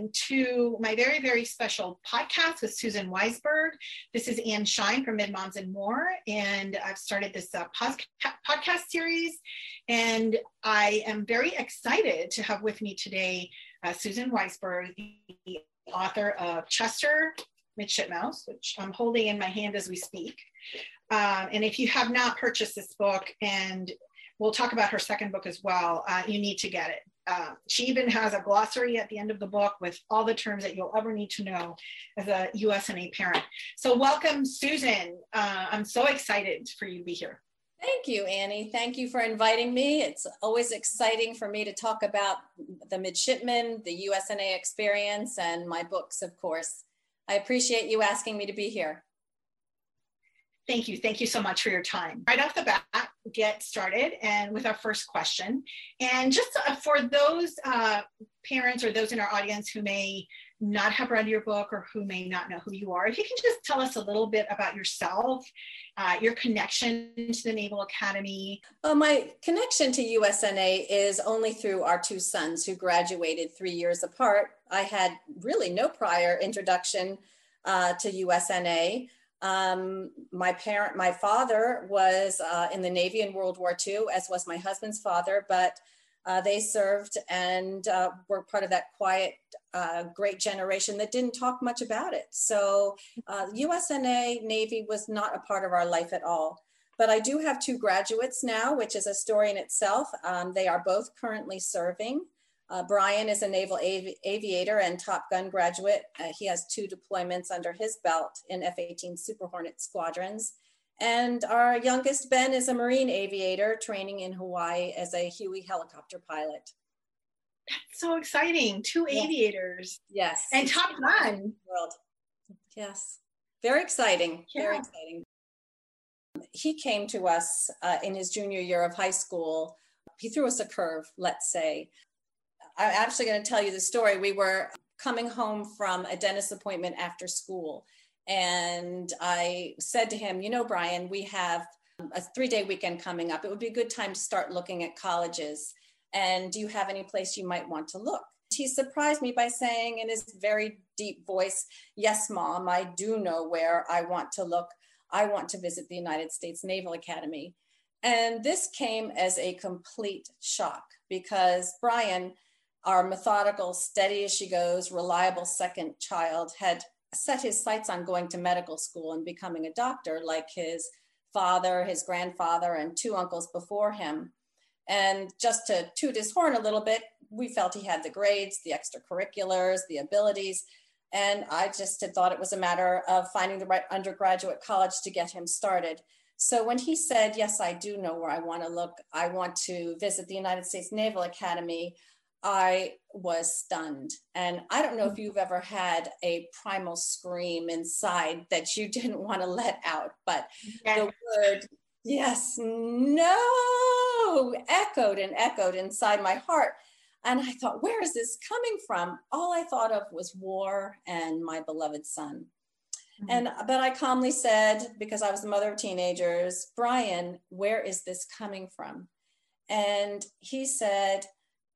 everyone to my very, very special podcast with Susan Weisberg. This is Anne Shine from Mid Moms and More, and I've started this uh, podcast series. And I am very excited to have with me today uh, Susan Weisberg, the author of Chester Midshipmouse, which I'm holding in my hand as we speak. Um, and if you have not purchased this book, and we'll talk about her second book as well, uh, you need to get it. Uh, she even has a glossary at the end of the book with all the terms that you'll ever need to know as a USNA parent. So, welcome, Susan. Uh, I'm so excited for you to be here. Thank you, Annie. Thank you for inviting me. It's always exciting for me to talk about the midshipman, the USNA experience, and my books, of course. I appreciate you asking me to be here. Thank you. Thank you so much for your time. Right off the bat, get started and with our first question. And just uh, for those uh, parents or those in our audience who may not have read your book or who may not know who you are, if you can just tell us a little bit about yourself, uh, your connection to the Naval Academy. Well, my connection to USNA is only through our two sons who graduated three years apart. I had really no prior introduction uh, to USNA. Um, my parent, my father was uh, in the Navy in World War II, as was my husband's father, but uh, they served and uh, were part of that quiet, uh, great generation that didn't talk much about it. So USNA uh, Navy was not a part of our life at all. But I do have two graduates now, which is a story in itself. Um, they are both currently serving. Uh, Brian is a naval avi aviator and Top Gun graduate. Uh, he has two deployments under his belt in F 18 Super Hornet squadrons. And our youngest, Ben, is a Marine aviator training in Hawaii as a Huey helicopter pilot. That's so exciting. Two aviators. Yes. And Top Gun. World. Yes. Very exciting. Yeah. Very exciting. He came to us uh, in his junior year of high school. He threw us a curve, let's say. I'm actually going to tell you the story. We were coming home from a dentist appointment after school. And I said to him, You know, Brian, we have a three day weekend coming up. It would be a good time to start looking at colleges. And do you have any place you might want to look? He surprised me by saying in his very deep voice, Yes, mom, I do know where I want to look. I want to visit the United States Naval Academy. And this came as a complete shock because Brian our methodical, steady as she goes, reliable second child had set his sights on going to medical school and becoming a doctor like his father, his grandfather, and two uncles before him. And just to toot his horn a little bit, we felt he had the grades, the extracurriculars, the abilities. And I just had thought it was a matter of finding the right undergraduate college to get him started. So when he said, Yes, I do know where I want to look, I want to visit the United States Naval Academy, I was stunned. And I don't know if you've ever had a primal scream inside that you didn't want to let out, but yes. the word, yes, no, echoed and echoed inside my heart. And I thought, where is this coming from? All I thought of was war and my beloved son. Mm-hmm. And but I calmly said, because I was the mother of teenagers, Brian, where is this coming from? And he said,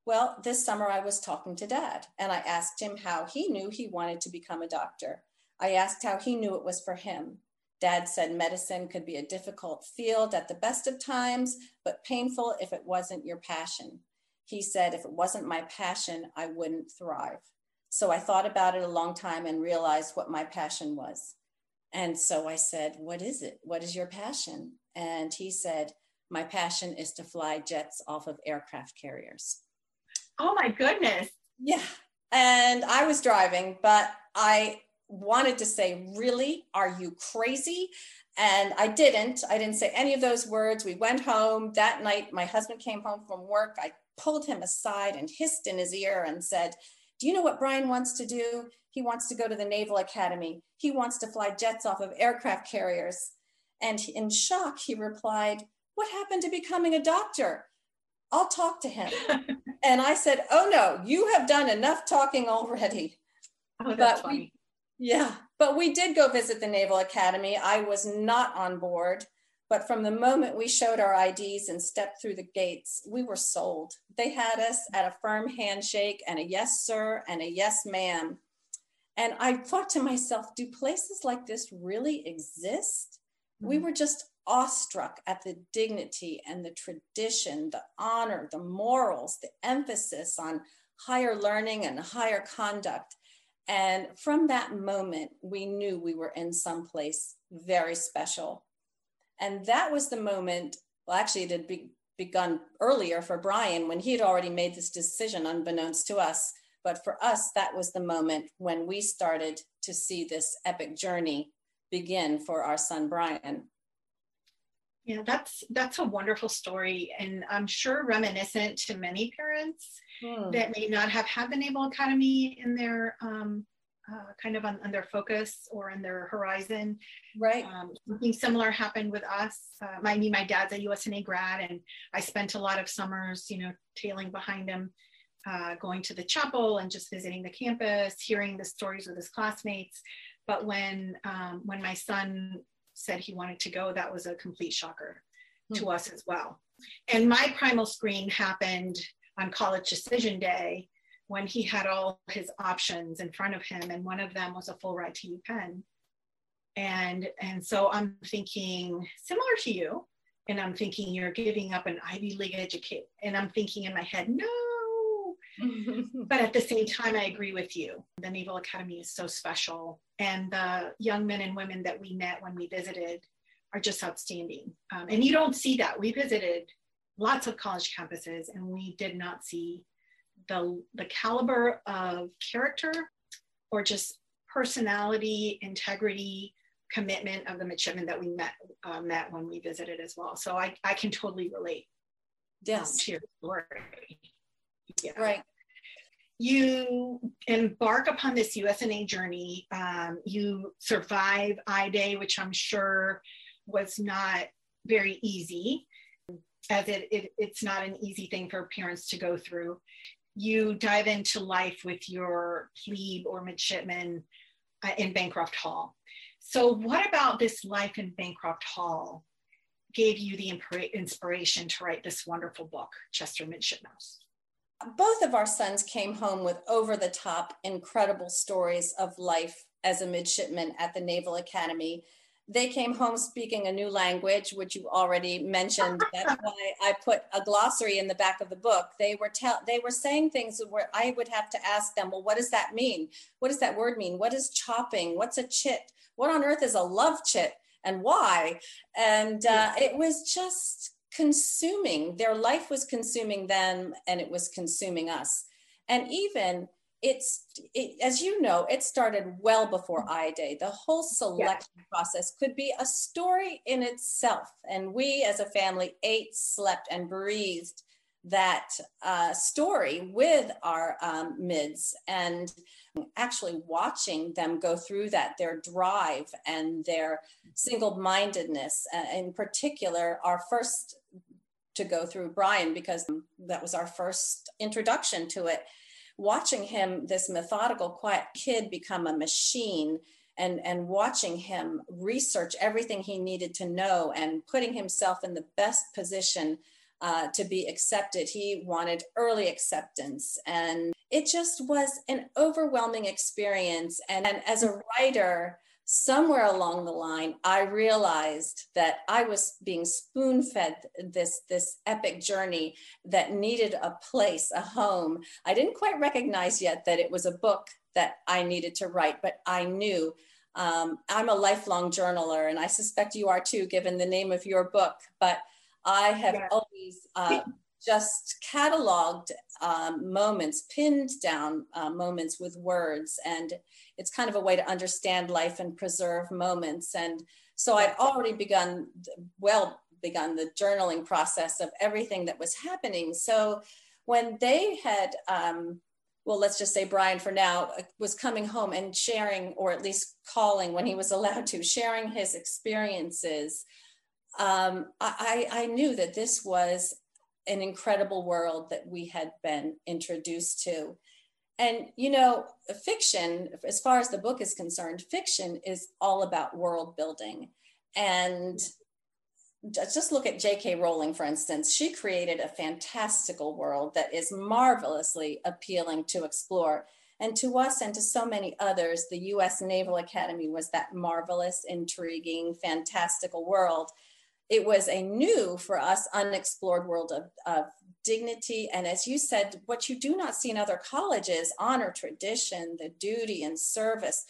well, this summer I was talking to dad and I asked him how he knew he wanted to become a doctor. I asked how he knew it was for him. Dad said medicine could be a difficult field at the best of times, but painful if it wasn't your passion. He said, if it wasn't my passion, I wouldn't thrive. So I thought about it a long time and realized what my passion was. And so I said, What is it? What is your passion? And he said, My passion is to fly jets off of aircraft carriers. Oh my goodness. Yeah. And I was driving, but I wanted to say, Really? Are you crazy? And I didn't. I didn't say any of those words. We went home that night. My husband came home from work. I pulled him aside and hissed in his ear and said, Do you know what Brian wants to do? He wants to go to the Naval Academy. He wants to fly jets off of aircraft carriers. And in shock, he replied, What happened to becoming a doctor? I'll talk to him. and I said, Oh no, you have done enough talking already. Oh, but funny. We, yeah, but we did go visit the Naval Academy. I was not on board. But from the moment we showed our IDs and stepped through the gates, we were sold. They had us at a firm handshake and a yes, sir, and a yes, ma'am. And I thought to myself, do places like this really exist? Mm-hmm. We were just awestruck at the dignity and the tradition, the honor, the morals, the emphasis on higher learning and higher conduct. And from that moment, we knew we were in some place very special. And that was the moment, well, actually, it had be, begun earlier for Brian when he had already made this decision, unbeknownst to us. But for us, that was the moment when we started to see this epic journey begin for our son, Brian. Yeah, that's that's a wonderful story, and I'm sure reminiscent to many parents hmm. that may not have had the Naval Academy in their um, uh, kind of on, on, their focus or on their horizon. Right. Um, something similar happened with us. Uh, my, my dad's a USNA grad, and I spent a lot of summers, you know, tailing behind him, uh, going to the chapel and just visiting the campus, hearing the stories with his classmates. But when um, when my son said he wanted to go, that was a complete shocker mm-hmm. to us as well. And my primal screen happened on college decision day when he had all his options in front of him, and one of them was a full ride to UPenn. And and so I'm thinking similar to you, and I'm thinking you're giving up an Ivy League education, and I'm thinking in my head, no. but at the same time, I agree with you. The Naval Academy is so special, and the young men and women that we met when we visited are just outstanding. Um, and you don't see that. We visited lots of college campuses, and we did not see the, the caliber of character or just personality, integrity, commitment of the midshipmen that we met uh, met when we visited as well. So I, I can totally relate yes. Um, to your story. Yeah. Right. You embark upon this USNA journey. Um, you survive I Day, which I'm sure was not very easy, as it, it, it's not an easy thing for parents to go through you dive into life with your plebe or midshipman uh, in Bancroft Hall. So, what about this life in Bancroft Hall gave you the inspiration to write this wonderful book, Chester Midshipmouse? Both of our sons came home with over the top, incredible stories of life as a midshipman at the Naval Academy they came home speaking a new language, which you already mentioned. That's why I put a glossary in the back of the book. They were tell they were saying things where I would have to ask them, well, what does that mean? What does that word mean? What is chopping? What's a chit? What on earth is a love chit? And why? And uh, it was just consuming. Their life was consuming them, and it was consuming us. And even it's it, as you know it started well before mm-hmm. i day the whole selection yeah. process could be a story in itself and we as a family ate slept and breathed that uh, story with our um, mids and actually watching them go through that their drive and their single-mindedness uh, in particular our first to go through brian because that was our first introduction to it watching him, this methodical, quiet kid, become a machine and, and watching him research everything he needed to know and putting himself in the best position uh, to be accepted. He wanted early acceptance. And it just was an overwhelming experience. And, and as a writer, somewhere along the line i realized that i was being spoon fed this this epic journey that needed a place a home i didn't quite recognize yet that it was a book that i needed to write but i knew um, i'm a lifelong journaler and i suspect you are too given the name of your book but i have yeah. always uh, just cataloged um, moments, pinned down uh, moments with words. And it's kind of a way to understand life and preserve moments. And so I'd already begun, well, begun the journaling process of everything that was happening. So when they had, um, well, let's just say Brian for now uh, was coming home and sharing, or at least calling when he was allowed to, sharing his experiences. Um, I, I knew that this was an incredible world that we had been introduced to. And, you know, fiction, as far as the book is concerned, fiction is all about world building. And just look at J.K. Rowling, for instance. She created a fantastical world that is marvelously appealing to explore. And to us and to so many others, the US Naval Academy was that marvelous, intriguing, fantastical world. It was a new for us, unexplored world of, of dignity. And as you said, what you do not see in other colleges honor, tradition, the duty and service,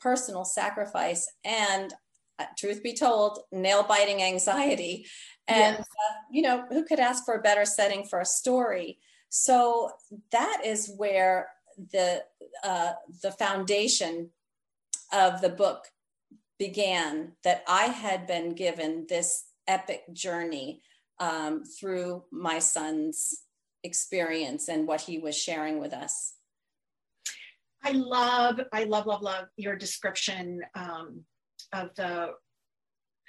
personal sacrifice, and uh, truth be told, nail biting anxiety. And, yes. uh, you know, who could ask for a better setting for a story? So that is where the uh, the foundation of the book began that I had been given this epic journey um, through my son's experience and what he was sharing with us. I love, I love, love, love your description um, of the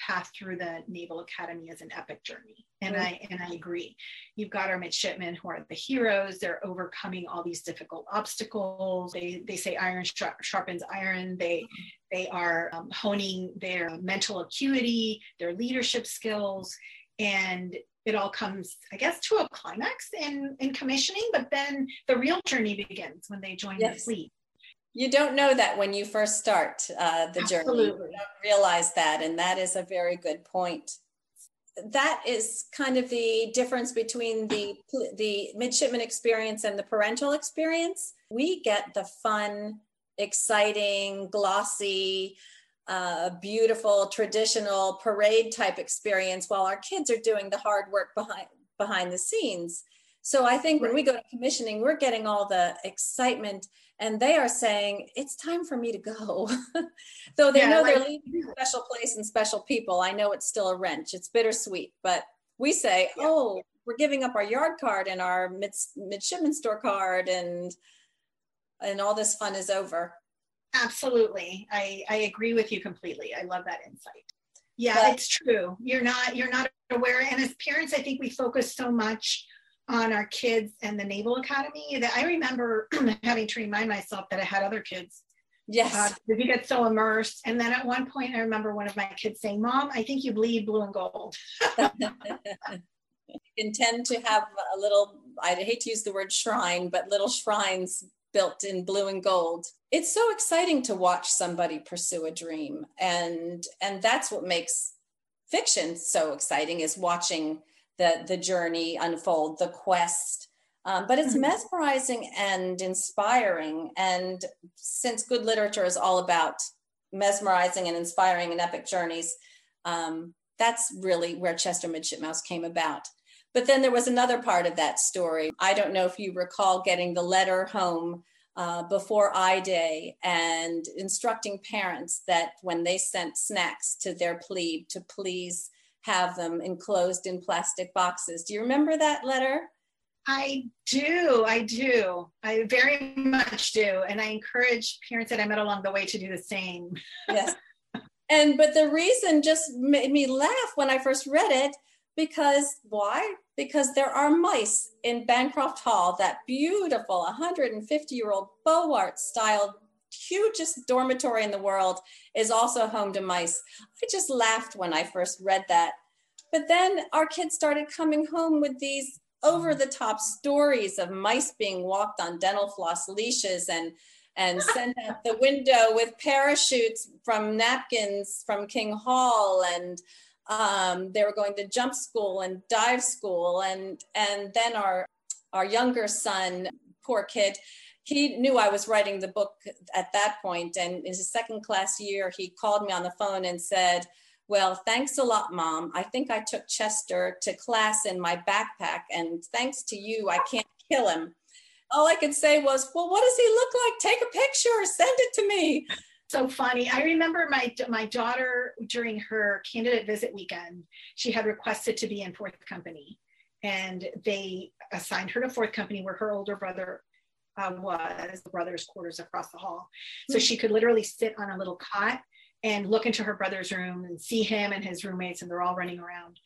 path through the Naval Academy as an epic journey. And mm-hmm. I and I agree. You've got our midshipmen who are the heroes. They're overcoming all these difficult obstacles. They they say iron sharpens iron. They they are um, honing their mental acuity, their leadership skills, and it all comes, I guess, to a climax in in commissioning. But then the real journey begins when they join yes. the fleet you don't know that when you first start uh, the Absolutely. journey. You don't realize that, and that is a very good point. That is kind of the difference between the the midshipman experience and the parental experience. We get the fun, exciting, glossy, uh, beautiful, traditional parade type experience, while our kids are doing the hard work behind behind the scenes. So I think when we go to commissioning, we're getting all the excitement and they are saying it's time for me to go. Though they yeah, know they're leaving a special place and special people i know it's still a wrench. It's bittersweet but we say yeah. oh we're giving up our yard card and our mid, midshipman store card and and all this fun is over. Absolutely. I i agree with you completely. I love that insight. Yeah but, it's true. You're not you're not aware. And as parents i think we focus so much on our kids and the Naval Academy that I remember having to remind myself that I had other kids. Yes. Uh, you get so immersed. And then at one point, I remember one of my kids saying, Mom, I think you bleed blue and gold. intend to have a little, I hate to use the word shrine, but little shrines built in blue and gold. It's so exciting to watch somebody pursue a dream. And and that's what makes fiction so exciting is watching the the journey unfold, the quest. Um, but it's mm-hmm. mesmerizing and inspiring. And since good literature is all about mesmerizing and inspiring and epic journeys, um, that's really where Chester Midshipmouse came about. But then there was another part of that story. I don't know if you recall getting the letter home uh, before I Day and instructing parents that when they sent snacks to their plebe to please have them enclosed in plastic boxes. Do you remember that letter? I do. I do. I very much do. And I encourage parents that I met along the way to do the same. yes. And, but the reason just made me laugh when I first read it because why? Because there are mice in Bancroft Hall, that beautiful 150 year old Beaux Arts styled hugest dormitory in the world is also home to mice. I just laughed when I first read that. But then our kids started coming home with these over the top stories of mice being walked on dental floss leashes and and sent out the window with parachutes from napkins from King Hall and um, they were going to jump school and dive school and and then our our younger son poor kid he knew I was writing the book at that point, and in his second class year, he called me on the phone and said, "Well, thanks a lot, mom. I think I took Chester to class in my backpack, and thanks to you, I can't kill him." All I could say was, "Well, what does he look like? Take a picture, send it to me." so funny. I remember my my daughter during her candidate visit weekend, she had requested to be in fourth company, and they assigned her to fourth company where her older brother uh, was the brother's quarters across the hall. So she could literally sit on a little cot and look into her brother's room and see him and his roommates, and they're all running around.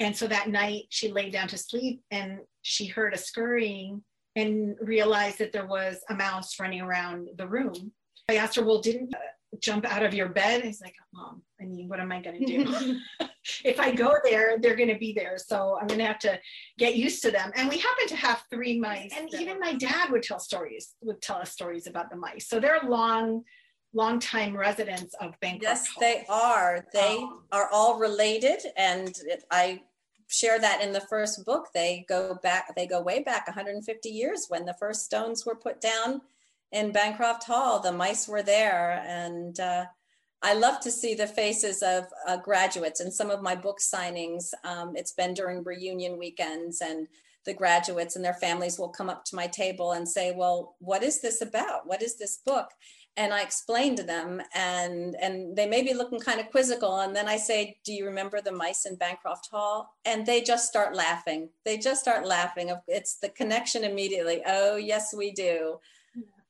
And so that night she laid down to sleep and she heard a scurrying and realized that there was a mouse running around the room. I asked her, Well, didn't jump out of your bed. He's like, Mom, I mean, what am I going to do? if I go there, they're going to be there. So I'm going to have to get used to them. And we happen to have three mice. And even my dad would tell stories, would tell us stories about the mice. So they're long, long time residents of Bancroft. Yes, Hall. they are. They Um, are all related. And it- I share that in the first book. They go back, they go way back 150 years when the first stones were put down in Bancroft Hall. The mice were there. And uh, I love to see the faces of uh, graduates in some of my book signings. Um, it's been during reunion weekends, and the graduates and their families will come up to my table and say, Well, what is this about? What is this book? And I explain to them, and, and they may be looking kind of quizzical. And then I say, Do you remember the mice in Bancroft Hall? And they just start laughing. They just start laughing. It's the connection immediately. Oh, yes, we do.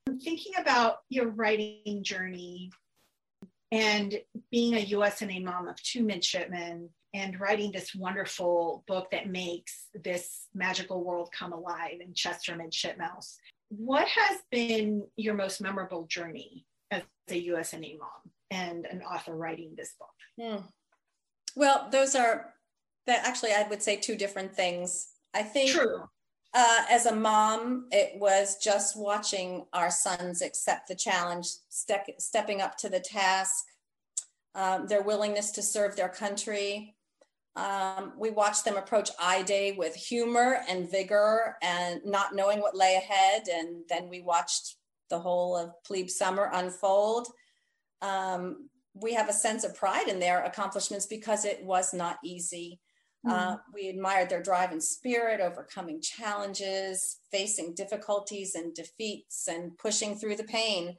I'm thinking about your writing journey and being a USNA mom of two midshipmen and writing this wonderful book that makes this magical world come alive in Chester Midshipmouse. What has been your most memorable journey as a USNA mom and an author writing this book? Hmm. Well, those are that actually I would say two different things. I think True. Uh, as a mom, it was just watching our sons accept the challenge, step, stepping up to the task, um, their willingness to serve their country. Um, we watched them approach I Day with humor and vigor and not knowing what lay ahead. And then we watched the whole of Plebe Summer unfold. Um, we have a sense of pride in their accomplishments because it was not easy. Uh, we admired their drive and spirit, overcoming challenges, facing difficulties and defeats, and pushing through the pain.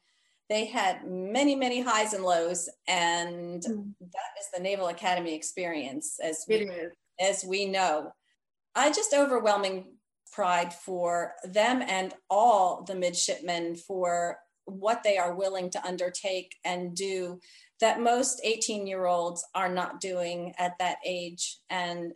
They had many, many highs and lows, and Mm. that is the Naval Academy experience, as we, as we know. I just overwhelming pride for them and all the midshipmen for what they are willing to undertake and do that most 18 year olds are not doing at that age and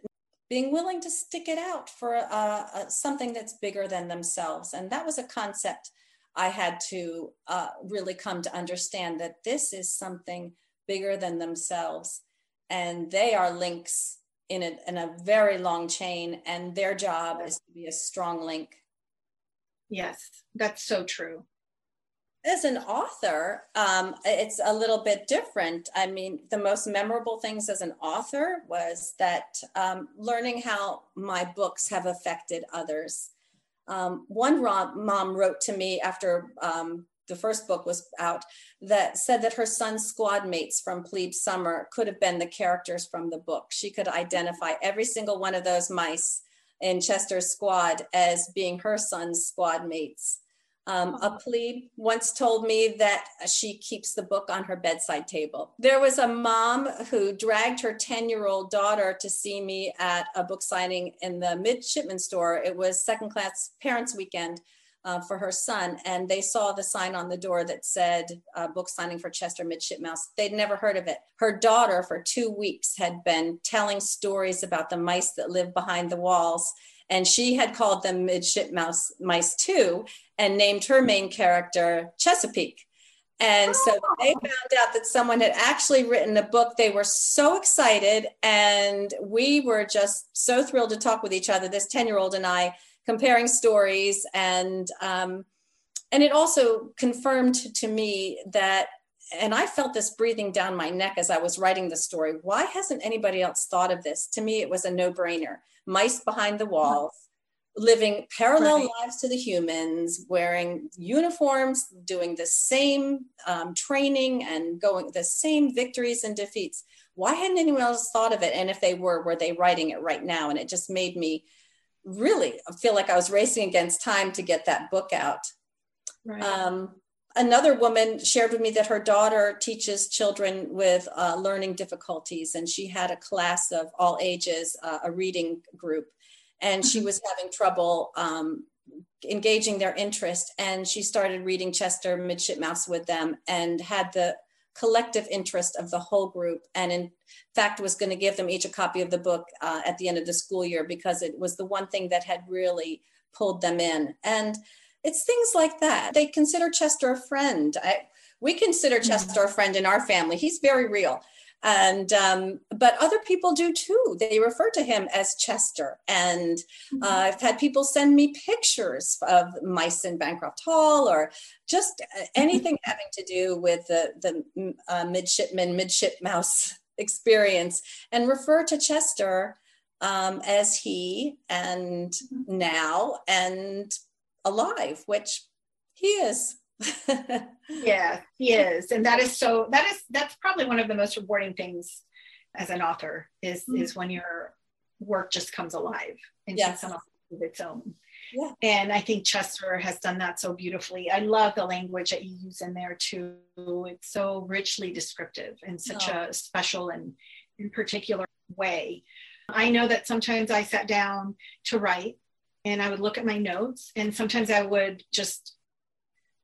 being willing to stick it out for uh, uh, something that's bigger than themselves and that was a concept i had to uh, really come to understand that this is something bigger than themselves and they are links in a, in a very long chain and their job is to be a strong link Yes, that's so true. As an author, um, it's a little bit different. I mean, the most memorable things as an author was that um, learning how my books have affected others. Um, one mom wrote to me after um, the first book was out that said that her son's squad mates from Plebe Summer could have been the characters from the book. She could identify every single one of those mice in Chester's squad as being her son's squad mates. Um, a plebe once told me that she keeps the book on her bedside table. There was a mom who dragged her 10 year old daughter to see me at a book signing in the midshipman store. It was second class parents' weekend uh, for her son, and they saw the sign on the door that said uh, book signing for Chester Midshipmouse. They'd never heard of it. Her daughter, for two weeks, had been telling stories about the mice that live behind the walls and she had called them midship mouse mice too and named her main character chesapeake. And so Oh. they found out that someone had actually written a book. They were so excited and we were just so thrilled to talk with each other this 10 year old and i comparing stories. And um, and it also confirmed to me that and I felt this breathing down my neck as I was writing the story. Why hasn't anybody else thought of this? To me, it was a no brainer. Mice behind the walls, living parallel Right. lives to the humans, wearing uniforms, doing the same um, training and going the same victories and defeats. Why hadn't anyone else thought of it? And if they were, were they writing it right now? And it just made me really feel like I was racing against time to get that book out. Right. Um, another woman shared with me that her daughter teaches children with uh, learning difficulties, and she had a class of all ages, uh, a reading group, and she was having trouble um, engaging their interest. And she started reading Chester Midshipmouse with them and had the collective interest of the whole group and in fact was going to give them each a copy of the book uh, at the end of the school year because it was the one thing that had really pulled them in and it's things like that they consider chester a friend I, We consider. Chester a friend in our family. He's very real and um, but other people do too they refer to him as chester and mm-hmm. uh, i've had people send me pictures of mice in bancroft hall or just uh, anything having to do with the, the uh, midshipman midship mouse experience and refer to chester um, as he and mm-hmm. now and alive which he is yeah, he is. And that is so that is that's probably one of the most rewarding things as an author is mm-hmm. is when your work just comes alive and yes. on its own. Yeah. And I think Chester has done that so beautifully. I love the language that you use in there too. It's so richly descriptive in such oh. a special and in particular way. I know that sometimes I sat down to write and I would look at my notes and sometimes I would just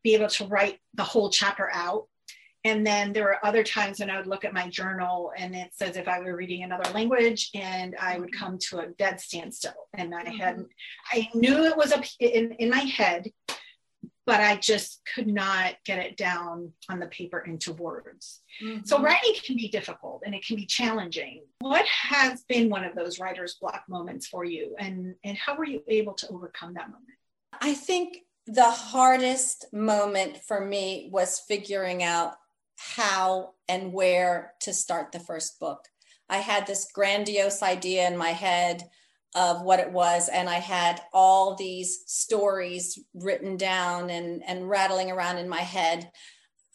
be able to write the whole chapter out. And then there were other times when I would look at my journal and it says if I were reading another language and I would come to a dead standstill. And I mm-hmm. I knew it was up in, in my head, but I just could not get it down on the paper into words. Mm-hmm. So writing can be difficult and it can be challenging. What has been one of those writer's block moments for you and, and how were you able to overcome that moment? I think the hardest moment for me was figuring out how and where to start the first book. I had this grandiose idea in my head of what it was, and I had all these stories written down and, and rattling around in my head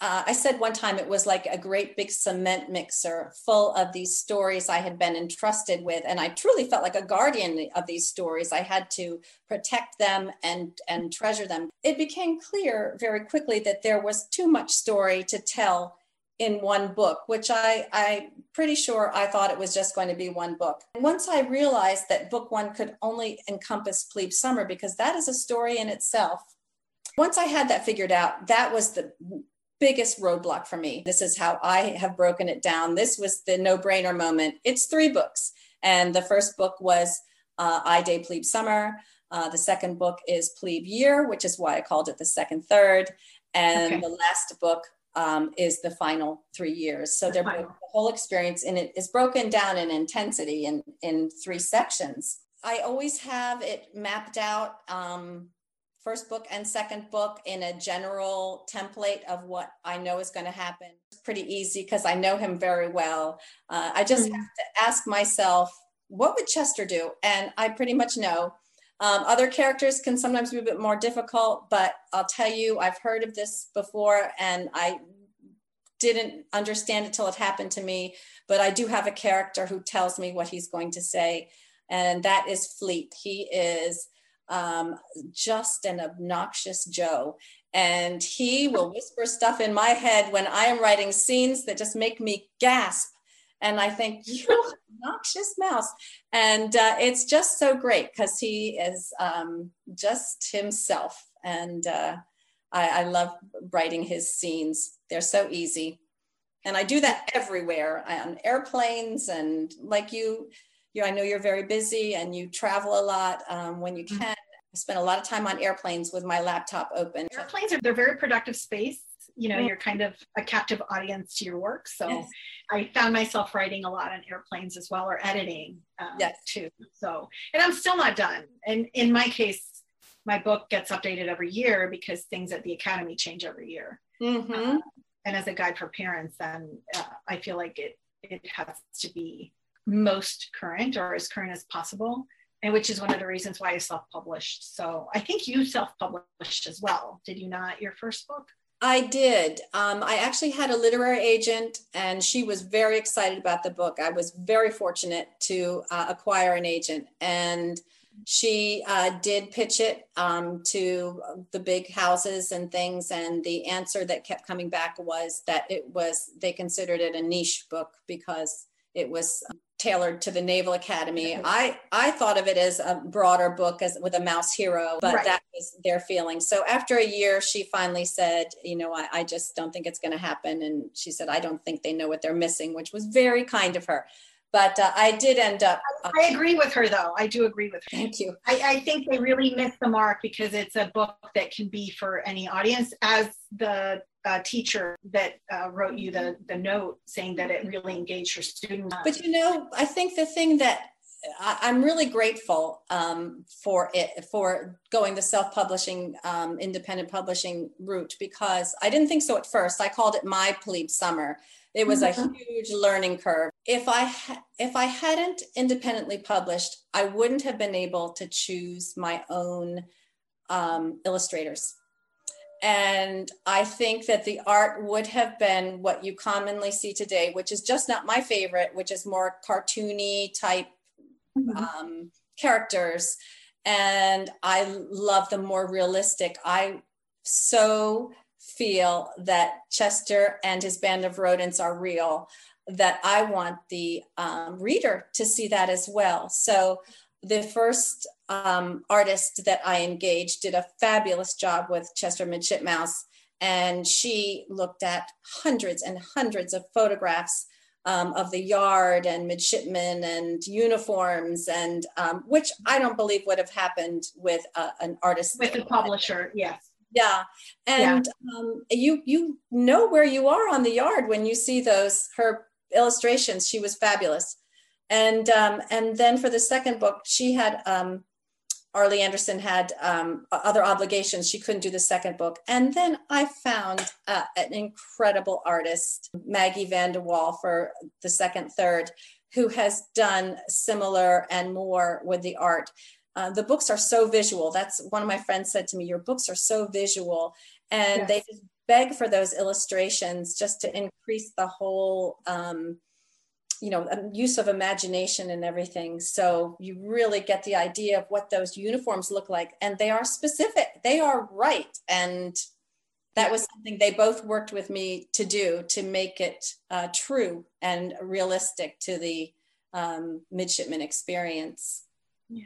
uh, I said one time it was like a great big cement mixer full of these stories I had been entrusted with. And I truly felt like a guardian of these stories. I had to protect them and, and treasure them. It became clear very quickly that there was too much story to tell in one book, which I, I'm pretty sure I thought it was just going to be one book. And once I realized that book one could only encompass Plebe Summer because that is a story in itself, once I had that figured out, that was the biggest roadblock for me. This is how I have broken it down. This was the no brainer moment. It's three books. And the first book was uh, I Day Plebe Summer. Uh, the second book is Plebe Year, which is why I called it the second third. And okay. the last book um, is the final three years. So they're the whole experience and it is broken down in intensity in, in three sections. I always have it mapped out um, first book and second book in a general template of what I know is going to happen. It's pretty easy because I know him very well. Uh, I just mm-hmm. have to ask myself, what would Chester do? And I pretty much know. Um, other characters can sometimes be a bit more difficult, but I'll tell you, I've heard of this before and I didn't understand it till it happened to me. But I do have a character who tells me what he's going to say, and that is Fleet. He is um, just an obnoxious Joe. And he will whisper stuff in my head when I am writing scenes that just make me gasp. And I think, you obnoxious mouse. And uh, it's just so great because he is um, just himself. And uh, I, I love writing his scenes, they're so easy. And I do that everywhere on airplanes and like you, you, I know you're very busy and you travel a lot um, when you mm-hmm. can. I spend a lot of time on airplanes with my laptop open. Airplanes are they're very productive space. You know, mm-hmm. you're kind of a captive audience to your work. So yes. I found myself writing a lot on airplanes as well, or editing um, yes. too. So, and I'm still not done. And in my case, my book gets updated every year because things at the academy change every year. Mm-hmm. Uh, and as a guide for parents, then uh, I feel like it it has to be most current or as current as possible and which is one of the reasons why I self-published. So I think you self-published as well. Did you not? Your first book? I did. Um, I actually had a literary agent, and she was very excited about the book. I was very fortunate to uh, acquire an agent, and she uh, did pitch it um, to the big houses and things. And the answer that kept coming back was that it was they considered it a niche book because it was tailored to the Naval Academy. I I thought of it as a broader book as with a mouse hero, but right. that was their feeling. So after a year, she finally said, you know, I, I just don't think it's going to happen. And she said, I don't think they know what they're missing, which was very kind of her. But uh, I did end up. Uh, I agree with her, though. I do agree with her. Thank you. I, I think they really missed the mark because it's a book that can be for any audience. As the uh, teacher that uh, wrote you the, the note saying that it really engaged your students. But you know, I think the thing that I, am really grateful um, for it for going the self-publishing um, independent publishing route because I didn't think so at first. I called it my plebe summer. It was mm-hmm. a huge learning curve. If I ha- if I hadn't independently published, I wouldn't have been able to choose my own um, illustrators. And I think that the art would have been what you commonly see today, which is just not my favorite, which is more cartoony type mm-hmm. um, characters. And I love the more realistic. I so feel that Chester and his band of rodents are real, that I want the um, reader to see that as well. So the first um, artist that I engaged did a fabulous job with Chester Midshipmouse. And she looked at hundreds and hundreds of photographs um, of the yard and midshipmen and uniforms, and um, which I don't believe would have happened with uh, an artist with a publisher. Yes. Yeah, and yeah. Um, you you know where you are on the yard when you see those her illustrations. She was fabulous, and um, and then for the second book, she had um, Arlie Anderson had um, other obligations. She couldn't do the second book. And then I found uh, an incredible artist, Maggie Van de Wall, for the second, third, who has done similar and more with the art. Uh, the books are so visual. That's one of my friends said to me, Your books are so visual. And yes. they just beg for those illustrations just to increase the whole. Um, you know use of imagination and everything. So you really get the idea of what those uniforms look like and they are specific. They are right and that was something they both worked with me to do to make it uh, true and realistic to the um, midshipman experience. Yeah.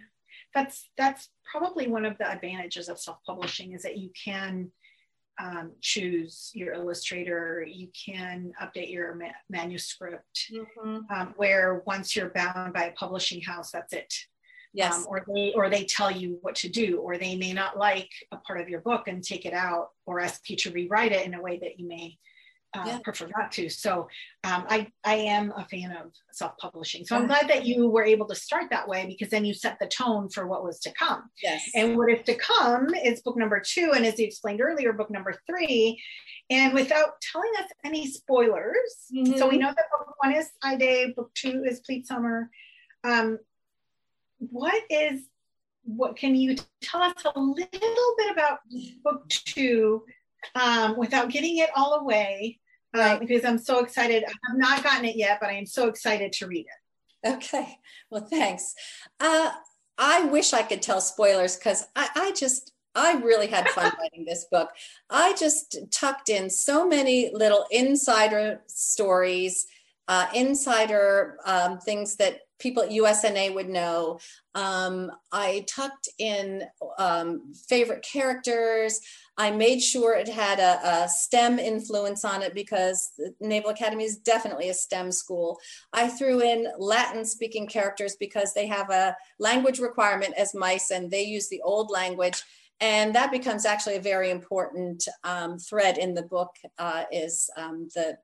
That's that's probably one of the advantages of self-publishing is that you can um, choose your illustrator, you can update your ma- manuscript. Mm-hmm. Um, where once you're bound by a publishing house, that's it. Yes. Um, or they or they tell you what to do, or they may not like a part of your book and take it out, or ask you to rewrite it in a way that you may uh, yeah. prefer not to. So um, I, I am a fan of self-publishing. So I'm glad that you were able to start that way because then you set the tone for what was to come. Yes. And what is to come is book number two, and as you explained earlier, book number three. And without telling us any spoilers, mm-hmm. so we know that book one is I Day, book two is Plebe Summer. Um, what is what can you tell us a little bit about book two um, without giving it all away right. because I'm so excited. I have not gotten it yet, but I am so excited to read it. Okay. Well, thanks. Uh, I wish I could tell spoilers because I, I just, I really had fun writing this book. I just tucked in so many little insider stories, uh, insider um, things that people at USNA would know. Um, I tucked in um, favorite characters. I made sure it had a, a, STEM influence on it because the Naval Academy is definitely a STEM school. I threw in Latin speaking characters because they have a language requirement as mice and they use the old language. And that becomes actually a very important um, thread in the book uh, is um, the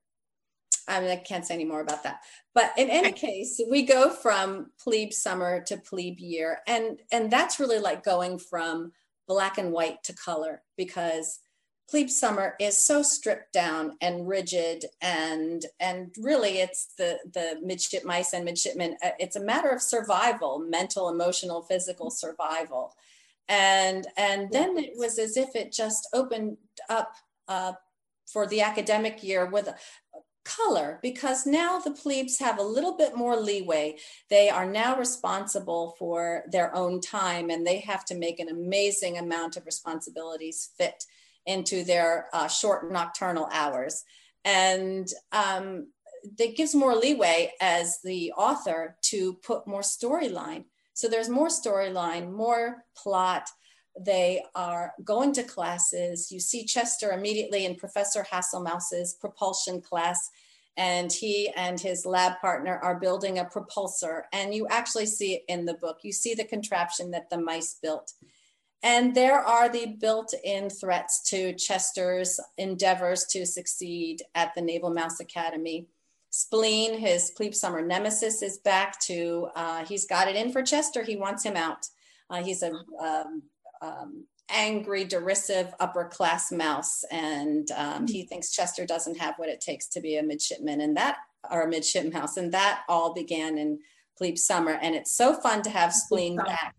I, mean, I can't say any more about that. But in any case, we go from plebe summer to plebe year, and and that's really like going from black and white to color because plebe summer is so stripped down and rigid and and really it's the the midship mice and midshipmen uh, it's a matter of survival mental emotional physical survival. And and then it was as if it just opened up uh, for the academic year with color because now the plebes have a little bit more leeway. They are now responsible for their own time and they have to make an amazing amount of responsibilities fit into their uh, short nocturnal hours. And um, that gives more leeway as the author to put more storyline. So there's more storyline, more plot, they are going to classes. You see Chester immediately in Professor Hasselmouse's propulsion class, and he and his lab partner are building a propulsor. And you actually see it in the book. You see the contraption that the mice built. And there are the built in threats to Chester's endeavors to succeed at the Naval Mouse Academy. Spleen, his plebe summer nemesis, is back to, uh, he's got it in for Chester. He wants him out. Uh, he's a um, um, angry, derisive upper class mouse, and um, he thinks Chester doesn't have what it takes to be a midshipman, and that or a midshipman mouse, and that all began in plebe summer. And it's so fun to have Spleen back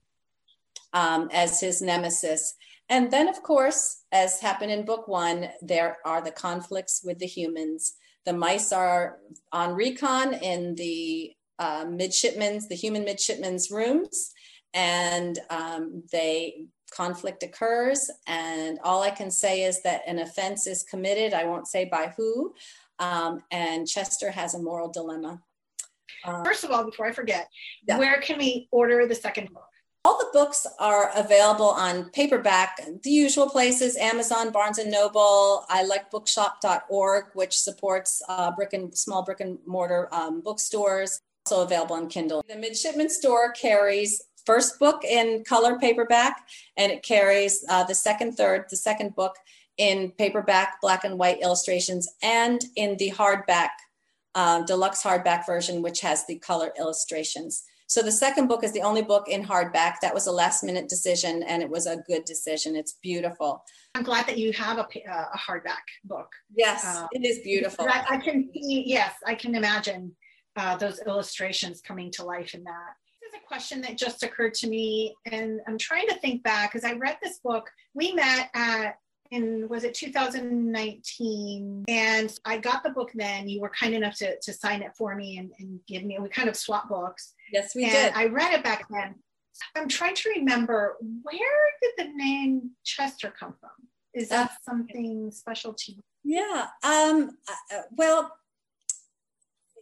um, as his nemesis. And then, of course, as happened in book one, there are the conflicts with the humans. The mice are on recon in the uh, midshipmen's, the human midshipmen's rooms, and um, they conflict occurs. And all I can say is that an offense is committed. I won't say by who. Um, and Chester has a moral dilemma. Uh, First of all, before I forget, yeah. where can we order the second book? All the books are available on paperback, the usual places Amazon, Barnes and Noble. I like bookshop.org, which supports uh, brick and small brick and mortar um, bookstores, also available on Kindle. The Midshipman Store carries first book in color paperback, and it carries uh, the second, third, the second book in paperback, black and white illustrations, and in the hardback, uh, deluxe hardback version, which has the color illustrations. So the second book is the only book in hardback. That was a last minute decision and it was a good decision. It's beautiful. I'm glad that you have a, uh, a hardback book. Yes, uh, it is beautiful. I, I, can see, yes, I can imagine uh, those illustrations coming to life in that. Is a question that just occurred to me and I'm trying to think back because I read this book. We met at in was it 2019 and i got the book then. You were kind enough to, to sign it for me and, and give me we kind of swap books. Yes we and did. I read it back then. I'm trying to remember where did the name chester come from? Is that uh, something special to you? Yeah um uh well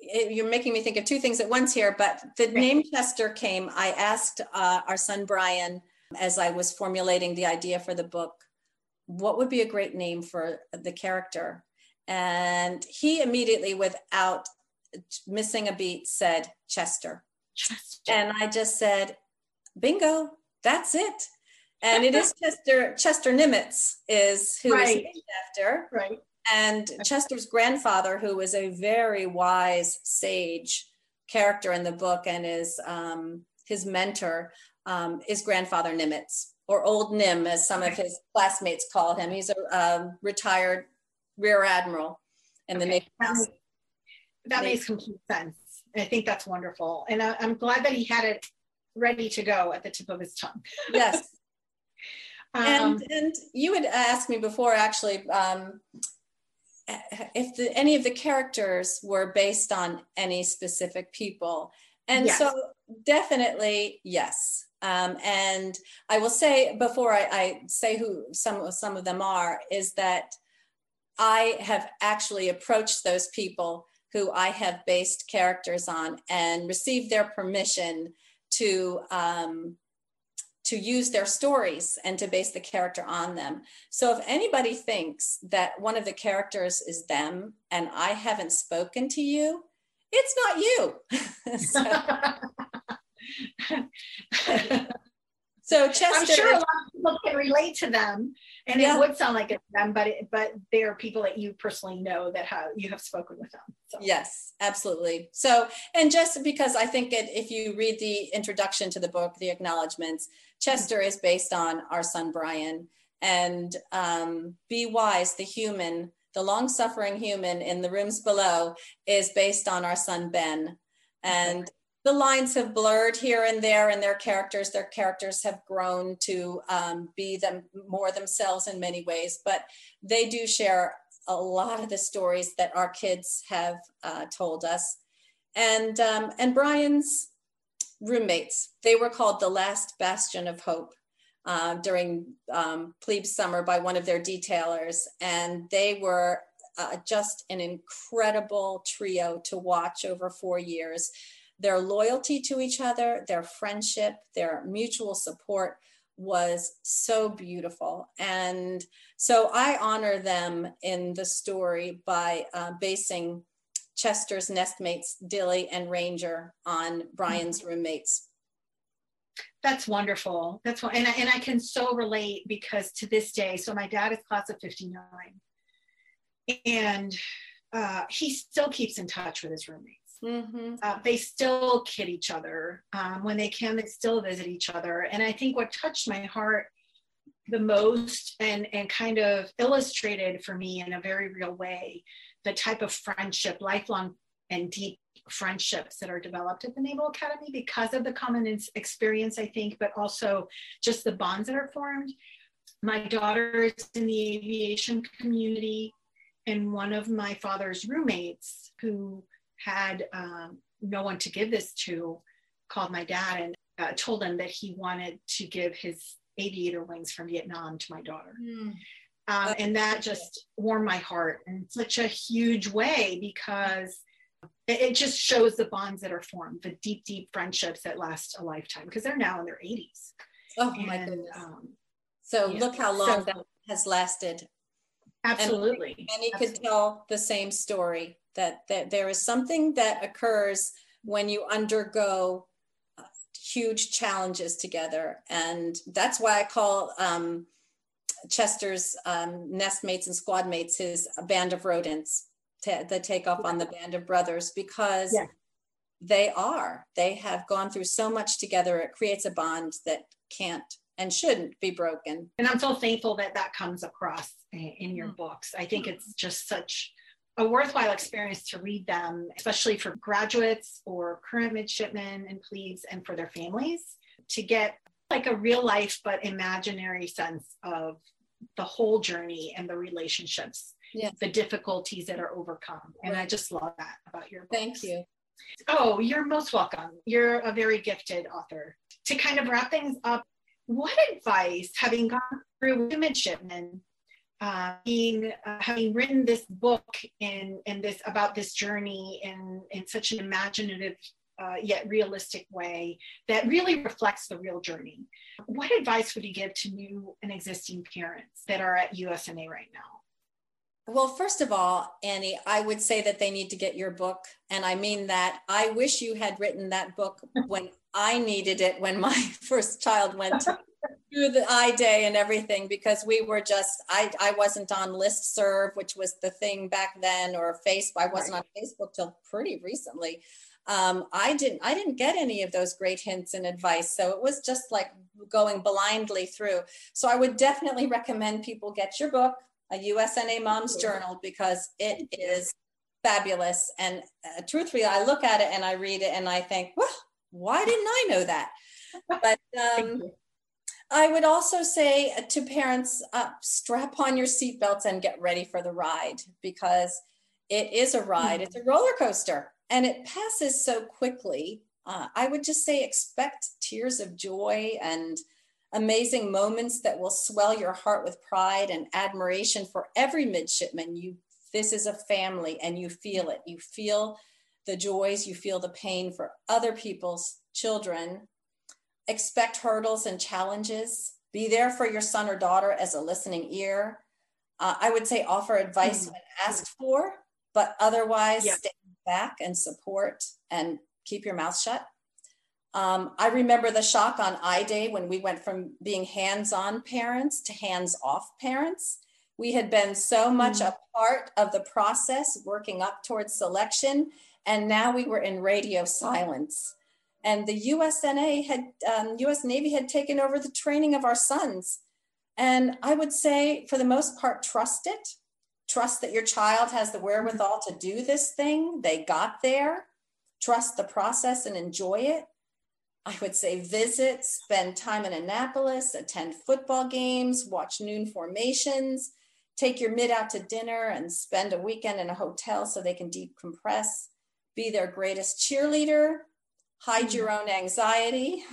it, you're making me think of two things at once here but the right. name chester came i asked uh, our son brian as i was formulating the idea for the book what would be a great name for the character? And he immediately, without missing a beat, said Chester. Chester. And I just said, bingo, that's it. And it is Chester, Chester Nimitz is who right. is named after. Right. And Chester's grandfather, who was a very wise sage character in the book and is um, his mentor, um, is grandfather Nimitz or Old Nim, as some of his classmates call him. He's a um, retired rear admiral in the Navy. That, makes, that makes complete sense. I think that's wonderful. And I, am glad that he had it ready to go at the tip of his tongue. yes. um, and, and you had asked me before, actually, um, if the, any of the characters were based on any specific people. And yes. so definitely, yes. Um, and I will say before I, I, say who some some of them are is that I have actually approached those people who I have based characters on and received their permission to um, to use their stories and to base the character on them. So if anybody thinks that one of the characters is them and I haven't spoken to you, it's not you. so Chester, I'm sure a lot of people can relate to them, and yeah. it would sound like it's them, but it, but they are people that you personally know that have you have spoken with them. So. Yes, absolutely. So, and just because I think it, if you read the introduction to the book, the acknowledgments, Chester is based on our son Brian, and um, Be Wise, the human, the long-suffering human in the rooms below, is based on our son Ben, and the lines have blurred here and there in their characters. Their characters have grown to um, be them more themselves in many ways, but they do share a lot of the stories that our kids have uh, told us. And um, and Brian's roommates, they were called the last bastion of hope. Uh, during um, plebe summer by one of their detailers, and they were uh, just an incredible trio to watch over four years their loyalty to each other, their friendship, their mutual support was so beautiful. And so I honor them in the story by uh, basing Chester's nestmates, Dilly and Ranger, on Brian's roommates. That's wonderful. That's and I, and I can so relate because to this day, so my dad is class of 59 and uh, he still keeps in touch with his roommates. Mm-hmm. Uh, they still kid each other. Um, when they can, they still visit each other. And I think what touched my heart the most and, and kind of illustrated for me in a very real way the type of friendship, lifelong and deep friendships that are developed at the Naval Academy because of the common experience, I think, but also just the bonds that are formed. My daughter is in the aviation community, and one of my father's roommates, who had um, no one to give this to, called my dad and uh, told him that he wanted to give his aviator wings from Vietnam to my daughter. Mm. Um, and that just warmed my heart in such a huge way because it, it, just shows the bonds that are formed, the deep, deep friendships that last a lifetime because they're now in their 80s. Oh and, my goodness. Um, so yeah. look how long so, that has lasted. Absolutely. And many could tell the same story that, that there is something that occurs when you undergo uh, huge challenges together. And that's why I call um, Chester's um, nestmates and squad mates his band of rodents to, that take off on the band of brothers because yeah. they are. They have gone through so much together. It creates a bond that can't and shouldn't be broken. And I'm so thankful that that comes across in your mm-hmm. books. I think it's just such a worthwhile experience to read them, especially for graduates or current midshipmen and plebes and for their families to get like a real life but imaginary sense of the whole journey and the relationships yeah. the difficulties that are overcome. And i just love that about your books. thank you. Oh you're most welcome. You're a very gifted author. To kind of wrap things up what advice having gone through midshipmen uh, being uh, having written this book in in this about this journey in in such an imaginative uh, yet realistic way that really reflects the real journey. What advice would you give to new and existing parents that are at USNA right now? Well, first of all, Annie, I would say that they need to get your book. And I mean that. I wish you had written that book when I needed it, when my first child went through the I Day and everything, because we were just, I, I wasn't on list serve, which was the thing back then, or Facebook. I wasn't right. on Facebook till pretty recently um, I didn't I didn't get any of those great hints and advice. So it was just like going blindly through. So I would definitely recommend people get your book, a USNA Mom's Journal, because it is fabulous. And uh, truthfully, I look at it and I read it and I think, well, why didn't I know that? But um, I would also say to parents, uh, strap on your seatbelts and get ready for the ride because it is a ride. It's a roller coaster and it passes so quickly. Uh, I would just say expect tears of joy and amazing moments that will swell your heart with pride and admiration for every midshipman. You, this is a family, and you feel it. You feel the joys, you feel the pain for other people's children. Expect hurdles and challenges. Be there for your son or daughter as a listening ear. Uh, I would say offer advice mm-hmm. when asked for, but otherwise yeah. stay back and support and keep your mouth shut. Um, I remember the shock on I Day when we went from being hands on parents to hands off parents. We had been so much mm. a part of the process working up towards selection, and now we were in radio silence. And the USNA had, um, US Navy had taken over the training of our sons. And I would say, for the most part, trust it Trust that your child has the wherewithal to do this thing. They got there. Trust the process and enjoy it. I would say visit, spend time in Annapolis, attend football games, watch noon formations, take your mid out to dinner and spend a weekend in a hotel so they can decompress, be their greatest cheerleader, hide your own anxiety,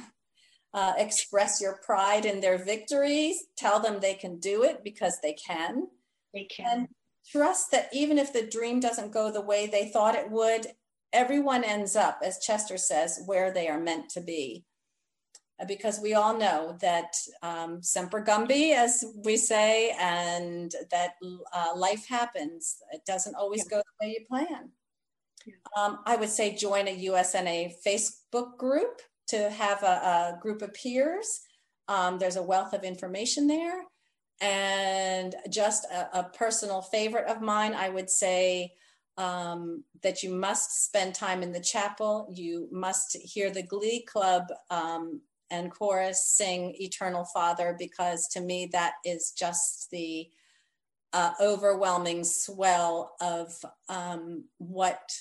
uh, express your pride in their victories, tell them they can do it because they can. They can. And trust that even if the dream doesn't go the way they thought it would, everyone ends up, as Chester says, where they are meant to be. Uh, because we all know that um, semper gumby, as we say, and that uh, life happens. It doesn't always yeah. go the way you plan. Yeah. Um, I would say join a USNA Facebook group to have a, a group of peers. Um, there's a wealth of information there. And just a, a personal favorite of mine, I would say um, that you must spend time in the chapel. You must hear the Glee Club um, and chorus sing Eternal Father, because to me, that is just the uh, overwhelming swell of um, what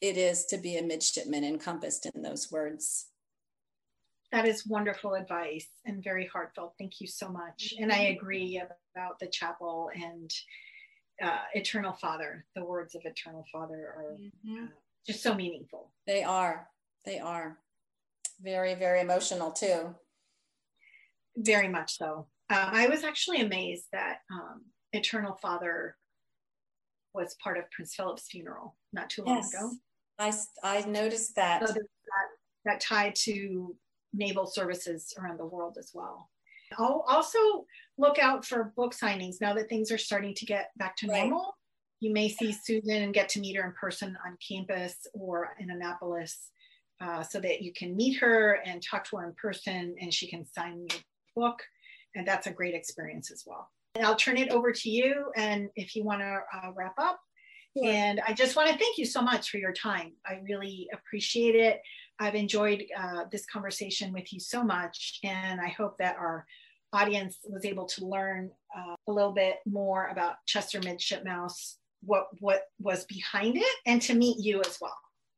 it is to be a midshipman encompassed in those words. That is wonderful advice and very heartfelt. Thank you so much. And I mm-hmm. agree about the chapel and uh, Eternal Father. The words of Eternal Father are mm-hmm. uh, just so meaningful. They are. They are. Very, very emotional too. Very much so. Uh, I was actually amazed that um, Eternal Father was part of Prince Philip's funeral not too long yes. ago. I, I noticed that. So that. That tied to naval services around the world as well. I'll also look out for book signings now that things are starting to get back to right. normal. You may see Susan and get to meet her in person on campus or in Annapolis uh, so that you can meet her and talk to her in person and she can sign your book. And that's a great experience as well. And I'll turn it over to you. And if you want to uh, wrap up, Sure. And I just want to thank you so much for your time. I really appreciate it. I've enjoyed uh, this conversation with you so much. And I hope that our audience was able to learn uh, a little bit more about Chester Midshipmouse, what, what was behind it, and to meet you as well.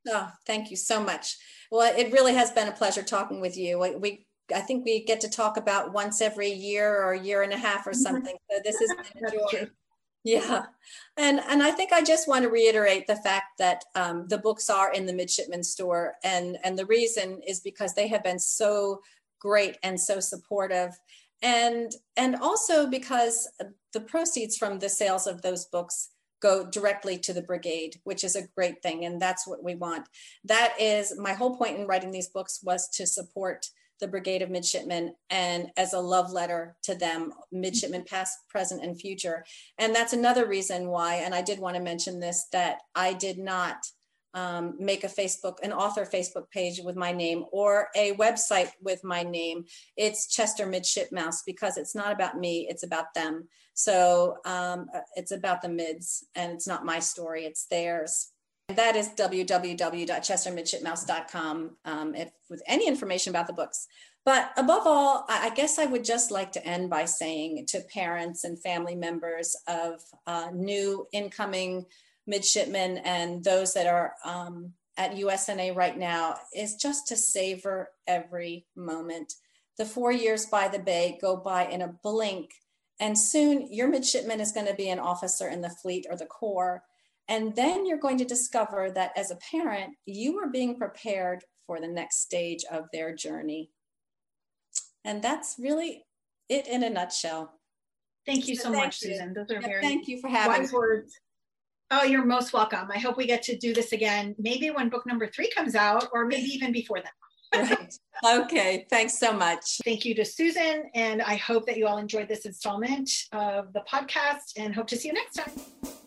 Oh, thank you so much. Well, it really has been a pleasure talking with you. We, we I think we get to talk about once every year or a year and a half or something. So this has been a joy. Yeah, and and I think I just want to reiterate the fact that um, the books are in the midshipman store, and and the reason is because they have been so great and so supportive, and and also because the proceeds from the sales of those books go directly to the brigade, which is a great thing, and that's what we want. That is my whole point in writing these books was to support the Brigade of Midshipmen and as a love letter to them, midshipmen past, present, and future. And that's another reason why, and I did want to mention this, that I did not um, make a Facebook, an author Facebook page with my name or a website with my name. It's Chester Midshipmouse because it's not about me, it's about them. So um, it's about the mids and it's not my story, it's theirs. That is www.chestermidshipmouse.com um, if, with any information about the books. But above all, I guess I would just like to end by saying to parents and family members of uh, new incoming midshipmen and those that are um, at USNA right now is just to savor every moment. The four years by the bay go by in a blink, and soon your midshipman is going to be an officer in the fleet or the corps. And then you're going to discover that as a parent, you are being prepared for the next stage of their journey. And that's really it in a nutshell. Thank you so, so much, you. Susan. Those are yeah, very thank you for having wise words. Oh, you're most welcome. I hope we get to do this again, maybe when book number three comes out, or maybe even before that. right. Okay. Thanks so much. Thank you to Susan. And I hope that you all enjoyed this installment of the podcast and hope to see you next time.